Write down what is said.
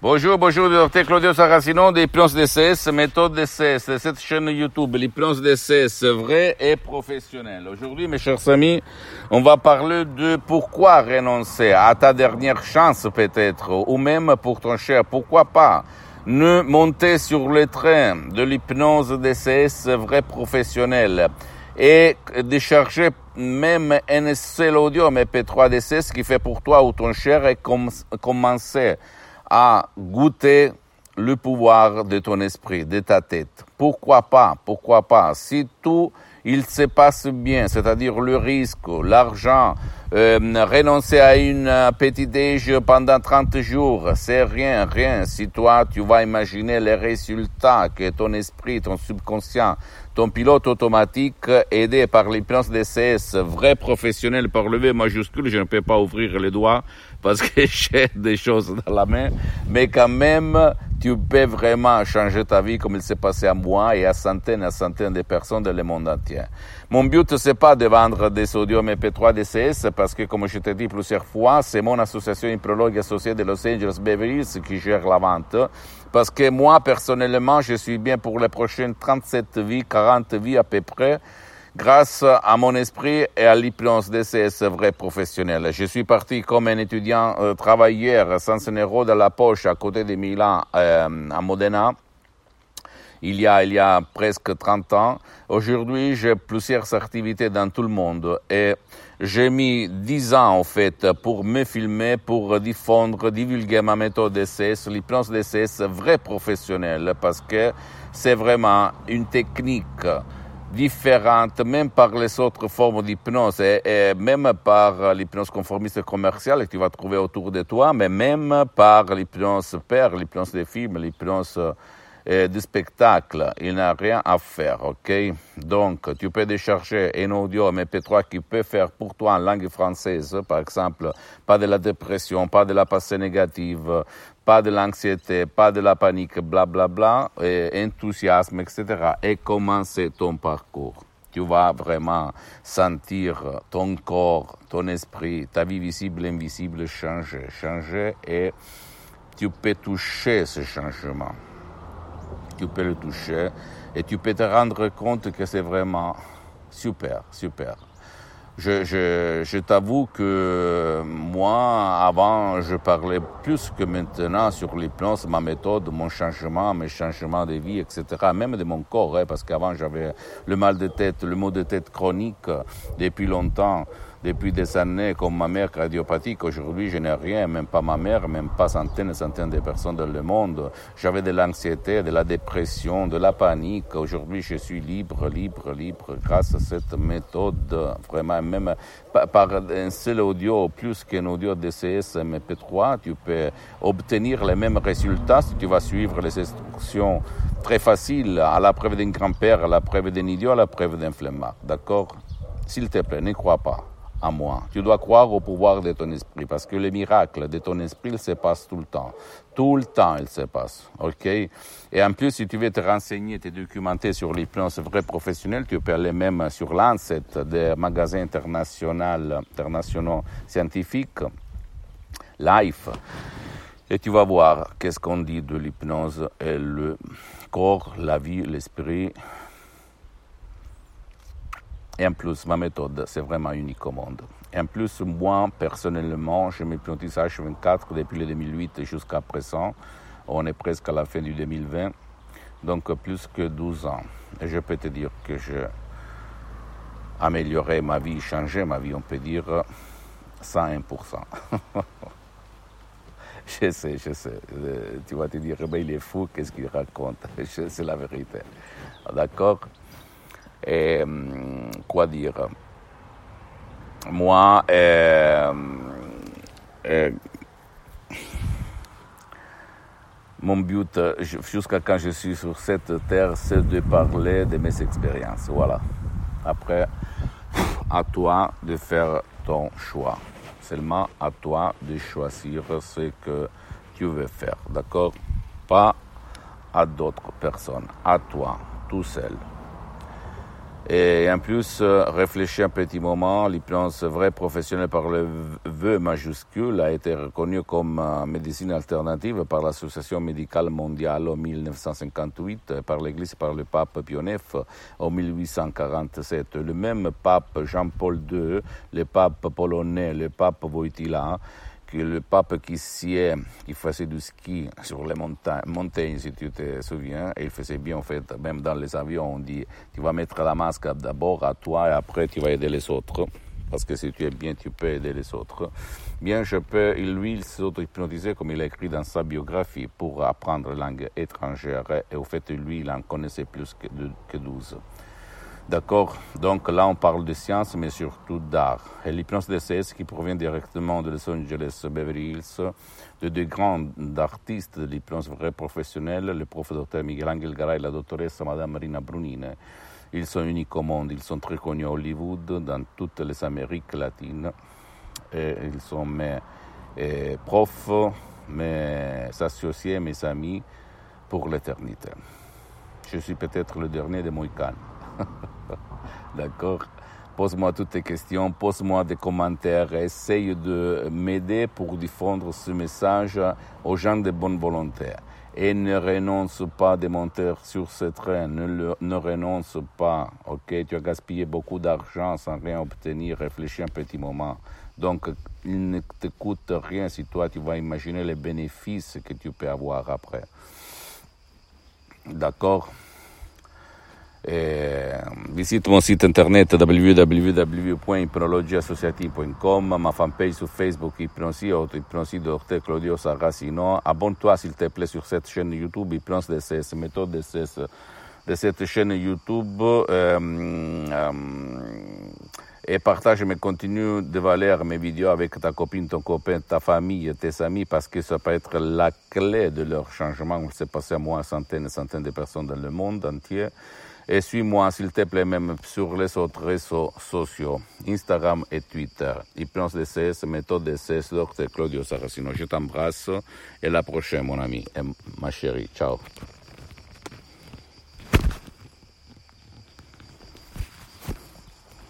Bonjour, bonjour, docteur Claudio Saracino d'Hypnose DCS, méthode DCS, de cette chaîne YouTube, l'hypnose DCS, vrai et professionnel. Aujourd'hui, mes chers amis, on va parler de pourquoi renoncer à ta dernière chance peut-être, ou même pour ton cher, pourquoi pas ne monter sur le train de l'hypnose DCS vrai professionnel et de chercher même un seul audio MP3 DCS qui fait pour toi ou ton cher et commencer à goûter le pouvoir de ton esprit, de ta tête. Pourquoi pas Pourquoi pas? Si tout il se passe bien, c'est-à-dire le risque, l'argent, euh, renoncer à une petite déj pendant 30 jours, c'est rien, rien. Si toi, tu vas imaginer les résultats que ton esprit, ton subconscient, ton pilote automatique, aidé par l'hypnose DCS, vrai professionnel par le V majuscule, je ne peux pas ouvrir les doigts parce que j'ai des choses dans la main, mais quand même, tu peux vraiment changer ta vie comme il s'est passé à moi et à centaines et centaines de personnes dans le monde entier. Mon but, c'est pas de vendre des sodium MP3 DCS parce que, comme je t'ai dit plusieurs fois, c'est mon association Imprologue associée de Los Angeles Beverly qui gère la vente. Parce que moi, personnellement, je suis bien pour les prochaines 37 vies, 40 vies à peu près grâce à mon esprit et à l'hypnose DCS vrai professionnel. Je suis parti comme un étudiant euh, travailleur sans un euro dans la poche à côté de Milan, euh, à Modena. Il y, a, il y a presque 30 ans. Aujourd'hui, j'ai plusieurs activités dans tout le monde et j'ai mis 10 ans en fait pour me filmer, pour diffondre, divulguer ma méthode DCS, l'hypnose DCS vrai professionnel parce que c'est vraiment une technique différentes, même par les autres formes d'hypnose, et, même par l'hypnose conformiste commerciale que tu vas trouver autour de toi, mais même par l'hypnose père, l'hypnose des films, l'hypnose euh, spectacle. Il n'a rien à faire, ok? Donc, tu peux décharger un audio MP3 qui peut faire pour toi en langue française, par exemple, pas de la dépression, pas de la passé négative, pas de l'anxiété, pas de la panique, blablabla, bla, bla, enthousiasme, etc. Et commencer ton parcours? Tu vas vraiment sentir ton corps, ton esprit, ta vie visible invisible changer, changer et tu peux toucher ce changement. Tu peux le toucher et tu peux te rendre compte que c'est vraiment super, super. Je, t'avoue que moi, avant, je parlais plus que maintenant sur l'hypnose, ma méthode, mon changement, mes changements de vie, etc. Même de mon corps, hein, parce qu'avant, j'avais le mal de tête, le mot de tête chronique depuis longtemps depuis des années comme ma mère cardiopathique. Aujourd'hui, je n'ai rien, même pas ma mère, même pas centaines et centaines de personnes dans le monde. J'avais de l'anxiété, de la dépression, de la panique. Aujourd'hui, je suis libre, libre, libre grâce à cette méthode. Vraiment, même par un seul audio, plus qu'un audio DCS MP3, tu peux obtenir les mêmes résultats si tu vas suivre les instructions très faciles à la preuve d'un grand-père, à la preuve d'un idiot, à la preuve d'un flemmard. D'accord? S'il te plaît, ne crois pas à moi. Tu dois croire au pouvoir de ton esprit parce que le miracle de ton esprit, se passe tout le temps. Tout le temps, il se passe. OK? Et en plus, si tu veux te renseigner, te documenter sur l'hypnose vrai professionnel, tu peux aller même sur Lancet, des magasins internationaux, internationaux scientifiques, Life. Et tu vas voir qu'est-ce qu'on dit de l'hypnose et le corps, la vie, l'esprit en plus, ma méthode, c'est vraiment unique au monde. Et en plus, moi, personnellement, je m'hypnotise H24 depuis le 2008 jusqu'à présent. On est presque à la fin du 2020. Donc, plus que 12 ans. Et je peux te dire que j'ai amélioré ma vie, changé ma vie, on peut dire, 101%. je sais, je sais. Euh, tu vas te dire, mais il est fou, qu'est-ce qu'il raconte? C'est la vérité. D'accord? Et, quoi dire Moi, euh, euh, mon but jusqu'à quand je suis sur cette terre, c'est de parler de mes expériences. Voilà. Après, à toi de faire ton choix. Seulement à toi de choisir ce que tu veux faire. D'accord? Pas à d'autres personnes. À toi, tout seul. Et en plus, euh, réfléchir un petit moment, l'hypnose vrai professionnel par le V majuscule a été reconnu comme euh, médecine alternative par l'Association médicale mondiale en 1958, par l'Église par le pape Pie en 1847. Le même pape Jean-Paul II, le pape polonais, le pape Wojtyla, que le pape qui sied, qui faisait du ski sur les montagnes, si tu te souviens, et il faisait bien en fait, même dans les avions, on dit, tu vas mettre la masque d'abord à toi et après tu vas aider les autres. Parce que si tu es bien, tu peux aider les autres. Bien, je peux, lui, il s'auto-hypnotisait, comme il a écrit dans sa biographie, pour apprendre langue étrangère. Et au fait, lui, il en connaissait plus que 12. D'accord Donc là, on parle de science, mais surtout d'art. Et l'hypnose DCS qui provient directement de Los Angeles, Beverly Hills, de deux grands artistes de l'hypnose vraie professionnelle, le prof Dr Miguel Angel Garay et la doctoresse Madame Marina Brunine. Ils sont uniques au monde, ils sont très connus à Hollywood, dans toutes les Amériques latines. Et ils sont mes profs, mes associés, mes amis pour l'éternité. Je suis peut-être le dernier de Moïcane. D'accord Pose-moi toutes tes questions, pose-moi des commentaires, essaye de m'aider pour diffondre ce message aux gens de bonne volonté. Et ne renonce pas de monter sur ce train, ne, ne renonce pas, ok? Tu as gaspillé beaucoup d'argent sans rien obtenir, réfléchis un petit moment. Donc, il ne te coûte rien si toi tu vas imaginer les bénéfices que tu peux avoir après. D'accord? Visite mon site internet www.hypnologieassociative.com, ma fanpage sur Facebook Hypnosie Hypnosie Dr Claudio Saracino. Abonne-toi s'il te plaît sur cette chaîne YouTube Hypnose DCS, méthode de cette chaîne YouTube. Euh, euh, et partage mes contenus de valeur, mes vidéos avec ta copine, ton copain, ta famille, tes amis, parce que ça peut être la clé de leur changement. C'est passé à moi centaines et centaines de personnes dans le monde entier. Et suis-moi, s'il te plaît, même sur les autres réseaux sociaux, Instagram et Twitter. Hypnose DCS, méthode DCS, Dr. Claudio Saracino. Je t'embrasse et la prochaine, mon ami et ma chérie. Ciao.